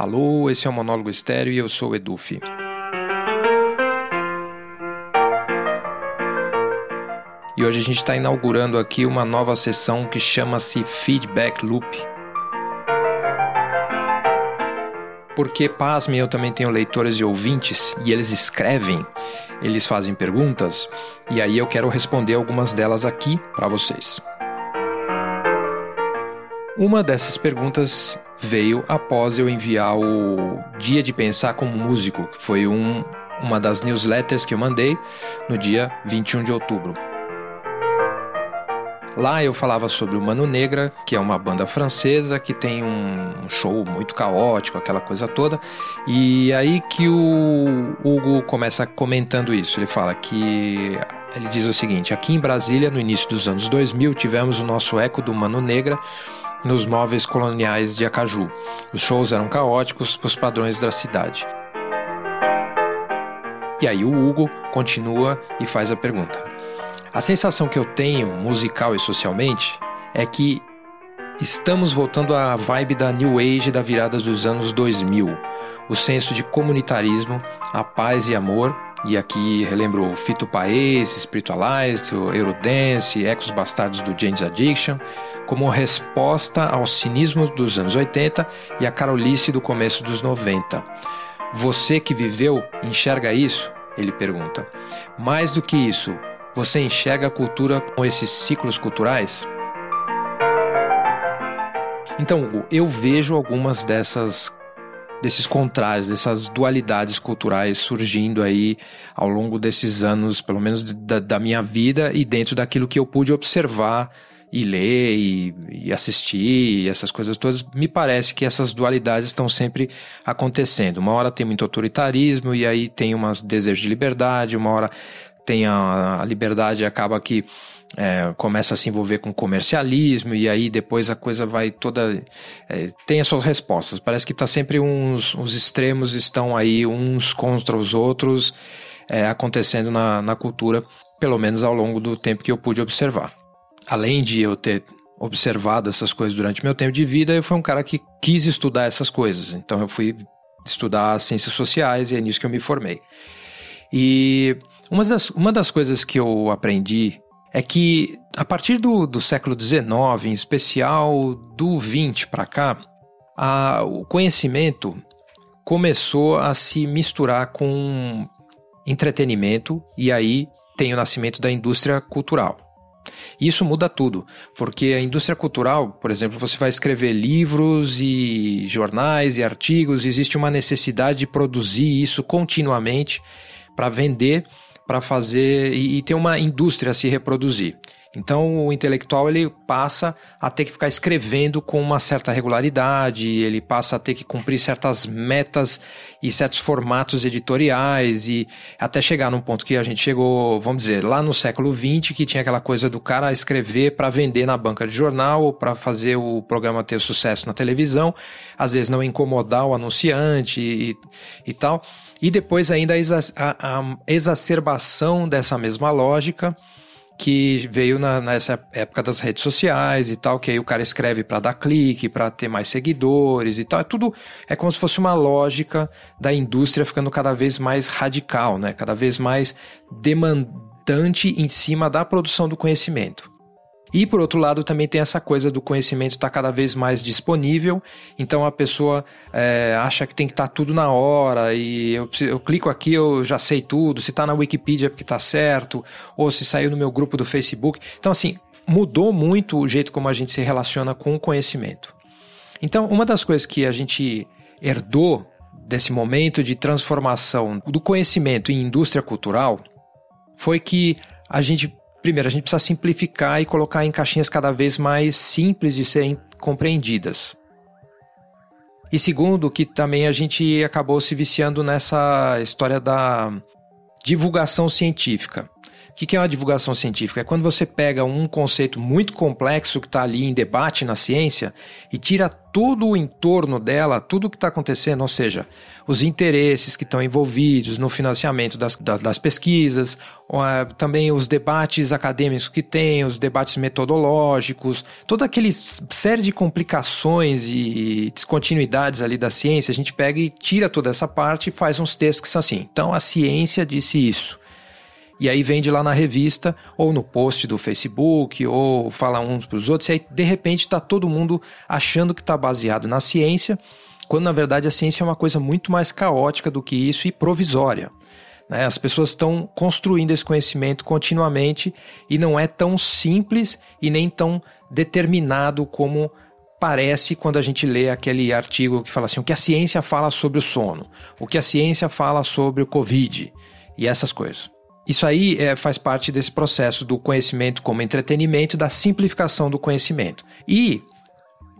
Alô, esse é o Monólogo Estéreo e eu sou o Edufi. E hoje a gente está inaugurando aqui uma nova sessão que chama-se Feedback Loop. Porque, pasmem, eu também tenho leitores e ouvintes e eles escrevem, eles fazem perguntas e aí eu quero responder algumas delas aqui para vocês. Uma dessas perguntas veio após eu enviar o Dia de Pensar como Músico, que foi um, uma das newsletters que eu mandei no dia 21 de outubro. Lá eu falava sobre o Mano Negra, que é uma banda francesa que tem um show muito caótico, aquela coisa toda. E aí que o Hugo começa comentando isso. Ele fala que ele diz o seguinte: aqui em Brasília, no início dos anos 2000, tivemos o nosso eco do Mano Negra nos móveis coloniais de Acaju. Os shows eram caóticos para os padrões da cidade. E aí o Hugo continua e faz a pergunta. A sensação que eu tenho, musical e socialmente, é que estamos voltando à vibe da New Age da virada dos anos 2000. O senso de comunitarismo, a paz e amor e aqui relembro Fito Paes, Spiritualized, Eurodance, Ecos Bastardos do James Addiction, como resposta ao cinismo dos anos 80 e à carolice do começo dos 90. Você que viveu enxerga isso? Ele pergunta. Mais do que isso, você enxerga a cultura com esses ciclos culturais? Então, Hugo, eu vejo algumas dessas desses contrários, dessas dualidades culturais surgindo aí ao longo desses anos, pelo menos da, da minha vida e dentro daquilo que eu pude observar e ler e, e, assistir e essas coisas todas, me parece que essas dualidades estão sempre acontecendo. Uma hora tem muito autoritarismo e aí tem um desejo de liberdade, uma hora tem a, a liberdade e acaba que é, começa a se envolver com comercialismo e aí depois a coisa vai toda é, tem as suas respostas. Parece que está sempre uns os extremos estão aí uns contra os outros é, acontecendo na, na cultura pelo menos ao longo do tempo que eu pude observar. Além de eu ter observado essas coisas durante meu tempo de vida eu fui um cara que quis estudar essas coisas. Então eu fui estudar ciências sociais e é nisso que eu me formei. E uma das, uma das coisas que eu aprendi é que a partir do, do século XIX, em especial do XX para cá, a, o conhecimento começou a se misturar com entretenimento e aí tem o nascimento da indústria cultural. Isso muda tudo, porque a indústria cultural, por exemplo, você vai escrever livros e jornais e artigos, existe uma necessidade de produzir isso continuamente para vender para fazer e, e ter uma indústria a se reproduzir. Então o intelectual ele passa a ter que ficar escrevendo com uma certa regularidade, ele passa a ter que cumprir certas metas e certos formatos editoriais e até chegar num ponto que a gente chegou, vamos dizer, lá no século XX, que tinha aquela coisa do cara escrever para vender na banca de jornal ou para fazer o programa ter sucesso na televisão, às vezes não incomodar o anunciante e, e tal. E depois ainda a, exacerbação dessa mesma lógica que veio na, nessa época das redes sociais e tal, que aí o cara escreve para dar clique, para ter mais seguidores e tal. É tudo é como se fosse uma lógica da indústria ficando cada vez mais radical, né? Cada vez mais demandante em cima da produção do conhecimento. E por outro lado, também tem essa coisa do conhecimento estar tá cada vez mais disponível, então a pessoa é, acha que tem que estar tá tudo na hora, e eu, eu clico aqui, eu já sei tudo, se está na Wikipedia é porque está certo, ou se saiu no meu grupo do Facebook. Então, assim, mudou muito o jeito como a gente se relaciona com o conhecimento. Então, uma das coisas que a gente herdou desse momento de transformação do conhecimento em indústria cultural foi que a gente Primeiro, a gente precisa simplificar e colocar em caixinhas cada vez mais simples de serem compreendidas. E segundo, que também a gente acabou se viciando nessa história da divulgação científica, O que é uma divulgação científica? É quando você pega um conceito muito complexo que está ali em debate na ciência e tira todo o entorno dela, tudo o que está acontecendo, ou seja, os interesses que estão envolvidos no financiamento das, das pesquisas, também os debates acadêmicos que tem, os debates metodológicos, toda aquela série de complicações e descontinuidades ali da ciência, a gente pega e tira toda essa parte e faz uns textos que são assim. Então, a ciência disse isso. E aí vende lá na revista, ou no post do Facebook, ou fala uns para os outros, e aí de repente está todo mundo achando que está baseado na ciência, quando na verdade a ciência é uma coisa muito mais caótica do que isso e provisória. Né? As pessoas estão construindo esse conhecimento continuamente e não é tão simples e nem tão determinado como parece quando a gente lê aquele artigo que fala assim: o que a ciência fala sobre o sono, o que a ciência fala sobre o Covid e essas coisas. Isso aí é, faz parte desse processo do conhecimento como entretenimento, da simplificação do conhecimento. E,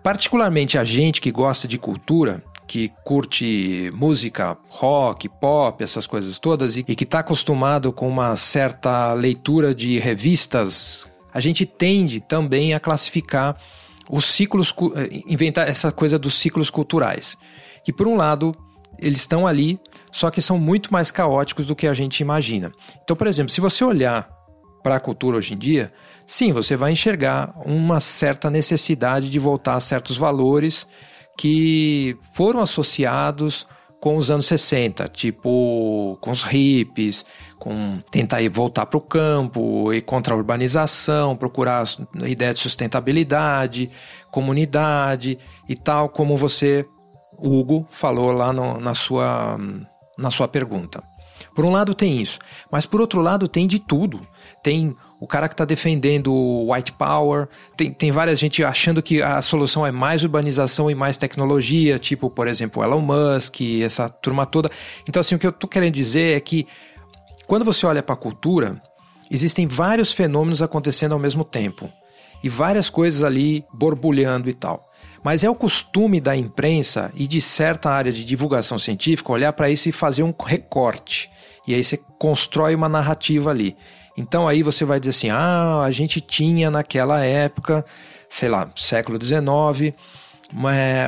particularmente a gente que gosta de cultura, que curte música, rock, pop, essas coisas todas, e, e que está acostumado com uma certa leitura de revistas, a gente tende também a classificar os ciclos, eh, inventar essa coisa dos ciclos culturais. Que, por um lado, eles estão ali, só que são muito mais caóticos do que a gente imagina. Então, por exemplo, se você olhar para a cultura hoje em dia, sim, você vai enxergar uma certa necessidade de voltar a certos valores que foram associados com os anos 60, tipo com os hippies, com tentar voltar para o campo e contra a urbanização, procurar a ideia de sustentabilidade, comunidade e tal, como você Hugo falou lá no, na, sua, na sua pergunta. Por um lado tem isso, mas por outro lado tem de tudo. Tem o cara que está defendendo o white power, tem, tem várias gente achando que a solução é mais urbanização e mais tecnologia, tipo, por exemplo, Elon Musk, essa turma toda. Então, assim, o que eu estou querendo dizer é que quando você olha para a cultura, existem vários fenômenos acontecendo ao mesmo tempo e várias coisas ali borbulhando e tal. Mas é o costume da imprensa e de certa área de divulgação científica olhar para isso e fazer um recorte. E aí você constrói uma narrativa ali. Então aí você vai dizer assim: ah, a gente tinha naquela época, sei lá, século XIX,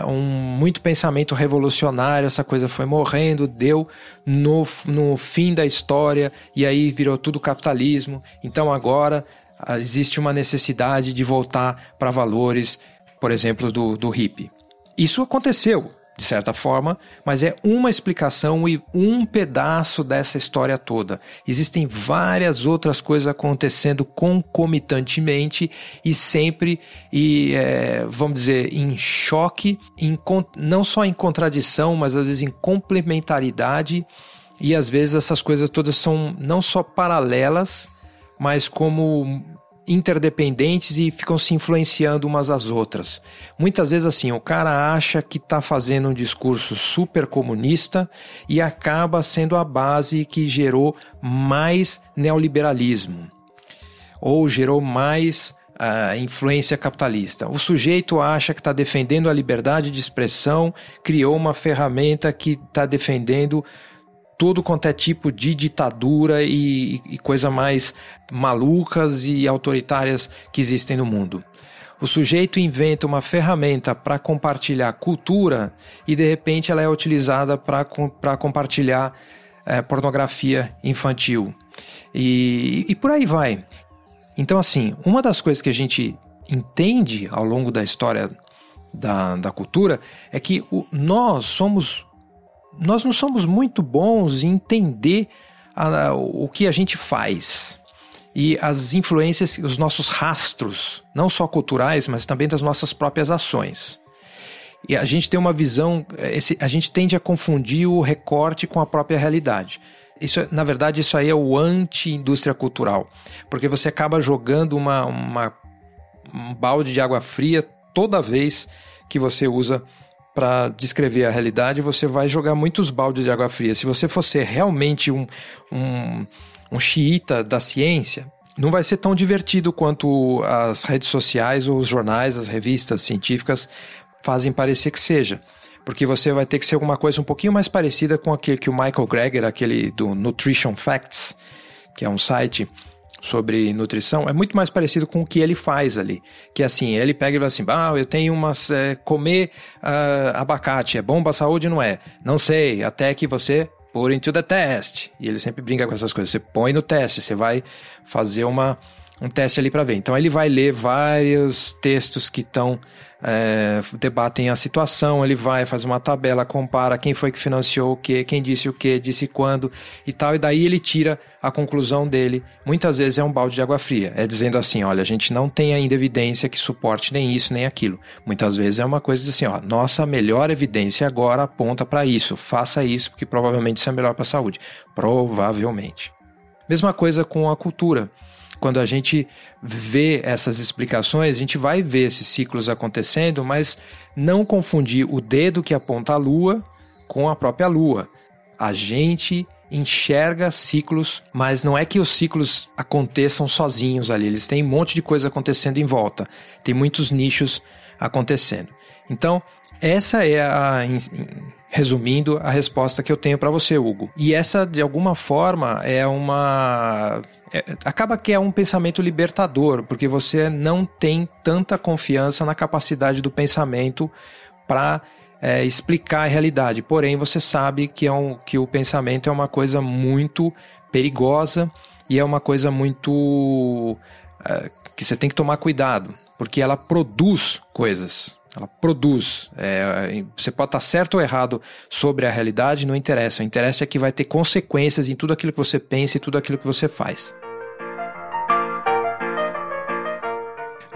um muito pensamento revolucionário, essa coisa foi morrendo, deu no, no fim da história e aí virou tudo capitalismo. Então agora ah, existe uma necessidade de voltar para valores por exemplo, do, do hippie. Isso aconteceu, de certa forma, mas é uma explicação e um pedaço dessa história toda. Existem várias outras coisas acontecendo concomitantemente e sempre, e, é, vamos dizer, em choque, em, não só em contradição, mas às vezes em complementaridade. E às vezes essas coisas todas são não só paralelas, mas como interdependentes e ficam se influenciando umas às outras. Muitas vezes assim, o cara acha que está fazendo um discurso super comunista e acaba sendo a base que gerou mais neoliberalismo ou gerou mais uh, influência capitalista. O sujeito acha que está defendendo a liberdade de expressão, criou uma ferramenta que está defendendo todo quanto é tipo de ditadura e, e coisa mais malucas e autoritárias que existem no mundo. O sujeito inventa uma ferramenta para compartilhar cultura e de repente ela é utilizada para compartilhar é, pornografia infantil. E, e por aí vai. Então, assim, uma das coisas que a gente entende ao longo da história da, da cultura é que o, nós somos nós não somos muito bons em entender a, o que a gente faz e as influências, os nossos rastros, não só culturais, mas também das nossas próprias ações. E a gente tem uma visão, esse, a gente tende a confundir o recorte com a própria realidade. Isso, na verdade, isso aí é o anti-indústria cultural, porque você acaba jogando uma, uma, um balde de água fria toda vez que você usa para descrever a realidade, você vai jogar muitos baldes de água fria. Se você fosse realmente um, um, um xiita da ciência, não vai ser tão divertido quanto as redes sociais ou os jornais, as revistas científicas fazem parecer que seja. Porque você vai ter que ser alguma coisa um pouquinho mais parecida com aquele que o Michael Greger, aquele do Nutrition Facts, que é um site sobre nutrição é muito mais parecido com o que ele faz ali. Que assim, ele pega e fala assim: ah, eu tenho umas. É, comer uh, abacate é bom pra saúde? Não é? Não sei, até que você put into the test. E ele sempre brinca com essas coisas. Você põe no teste, você vai fazer uma, um teste ali para ver. Então ele vai ler vários textos que estão é, debatem a situação, ele vai, faz uma tabela, compara quem foi que financiou o que, quem disse o que, disse quando e tal, e daí ele tira a conclusão dele. Muitas vezes é um balde de água fria, é dizendo assim: olha, a gente não tem ainda evidência que suporte nem isso nem aquilo. Muitas vezes é uma coisa de assim: ó, nossa melhor evidência agora aponta para isso, faça isso, porque provavelmente isso é melhor para a saúde. Provavelmente. Mesma coisa com a cultura quando a gente vê essas explicações, a gente vai ver esses ciclos acontecendo, mas não confundir o dedo que aponta a lua com a própria lua. A gente enxerga ciclos, mas não é que os ciclos aconteçam sozinhos ali, eles têm um monte de coisa acontecendo em volta. Tem muitos nichos acontecendo. Então, essa é a resumindo a resposta que eu tenho para você, Hugo. E essa de alguma forma é uma é, acaba que é um pensamento libertador, porque você não tem tanta confiança na capacidade do pensamento para é, explicar a realidade. Porém, você sabe que, é um, que o pensamento é uma coisa muito perigosa e é uma coisa muito. É, que você tem que tomar cuidado, porque ela produz coisas. Ela produz. É, você pode estar certo ou errado sobre a realidade, não interessa. O interessa é que vai ter consequências em tudo aquilo que você pensa e tudo aquilo que você faz.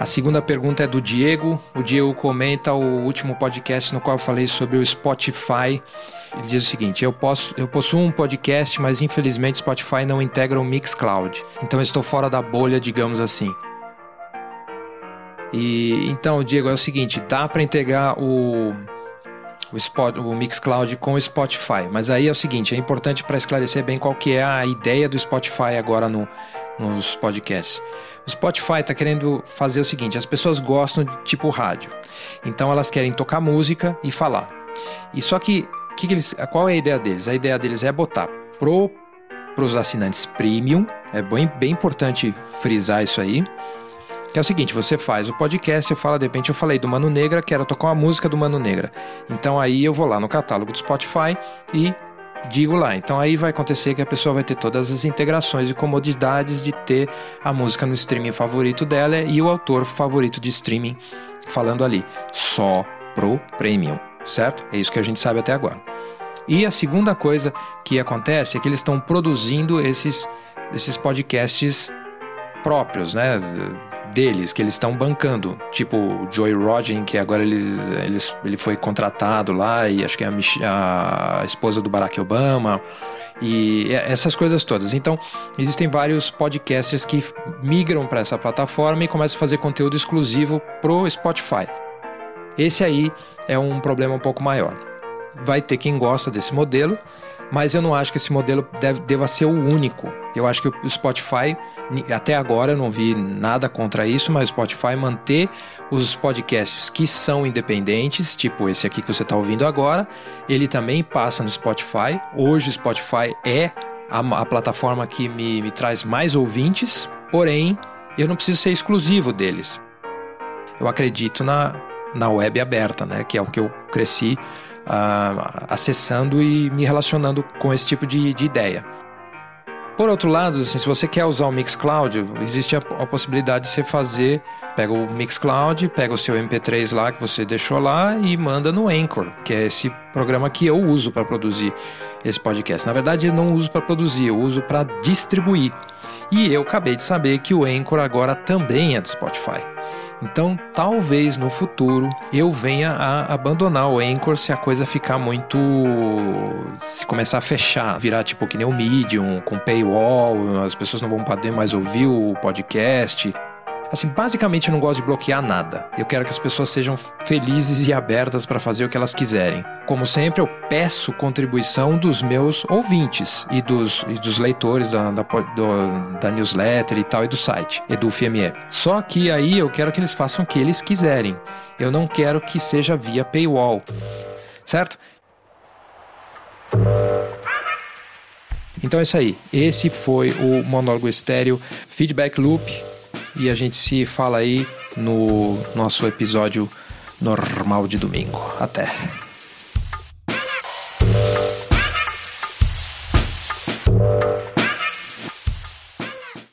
A segunda pergunta é do Diego. O Diego comenta o último podcast no qual eu falei sobre o Spotify. Ele diz o seguinte: eu, posso, eu possuo um podcast, mas infelizmente Spotify não integra o Mixcloud. Então estou fora da bolha, digamos assim. E então, Diego, é o seguinte: dá para integrar o o, Spot, o Mixcloud com o Spotify. Mas aí é o seguinte, é importante para esclarecer bem qual que é a ideia do Spotify agora no, nos podcasts. O Spotify está querendo fazer o seguinte: as pessoas gostam de tipo rádio, então elas querem tocar música e falar. E só que, que, que eles, qual é a ideia deles? A ideia deles é botar pro para os assinantes premium, é bem, bem importante frisar isso aí. Que é o seguinte, você faz o podcast, você fala, de repente eu falei do Mano Negra, quero tocar uma música do Mano Negra. Então aí eu vou lá no catálogo do Spotify e digo lá. Então aí vai acontecer que a pessoa vai ter todas as integrações e comodidades de ter a música no streaming favorito dela e o autor favorito de streaming falando ali, só pro premium, certo? É isso que a gente sabe até agora. E a segunda coisa que acontece é que eles estão produzindo esses, esses podcasts próprios, né? Deles, que eles estão bancando. Tipo o Joey Rogan, que agora eles, eles, ele foi contratado lá, e acho que é a, a esposa do Barack Obama. E essas coisas todas. Então, existem vários podcasters que migram para essa plataforma e começam a fazer conteúdo exclusivo pro Spotify. Esse aí é um problema um pouco maior. Vai ter quem gosta desse modelo, mas eu não acho que esse modelo deve, deva ser o único. Eu acho que o Spotify, até agora eu não vi nada contra isso, mas o Spotify manter os podcasts que são independentes, tipo esse aqui que você está ouvindo agora, ele também passa no Spotify. Hoje o Spotify é a, a plataforma que me, me traz mais ouvintes, porém eu não preciso ser exclusivo deles. Eu acredito na, na web aberta, né? Que é o que eu cresci uh, acessando e me relacionando com esse tipo de, de ideia. Por outro lado, assim, se você quer usar o Mixcloud, existe a, a, possibilidade de você fazer, pega o Mixcloud, pega o seu MP3 lá que você deixou lá e manda no Anchor, que é esse programa que eu uso para produzir esse podcast. Na verdade, eu não uso para produzir, eu uso para distribuir. E eu acabei de saber que o Anchor agora também é do Spotify. Então, talvez no futuro eu venha a abandonar o Anchor se a coisa ficar muito. se começar a fechar, virar tipo que nem o Medium, com paywall, as pessoas não vão poder mais ouvir o podcast. Assim, basicamente eu não gosto de bloquear nada. Eu quero que as pessoas sejam felizes e abertas para fazer o que elas quiserem. Como sempre, eu peço contribuição dos meus ouvintes e dos, e dos leitores da, da, do, da newsletter e tal, e do site, EduFME. Só que aí eu quero que eles façam o que eles quiserem. Eu não quero que seja via paywall. Certo? Então é isso aí. Esse foi o Monólogo Estéreo Feedback Loop. E a gente se fala aí no nosso episódio normal de domingo. Até.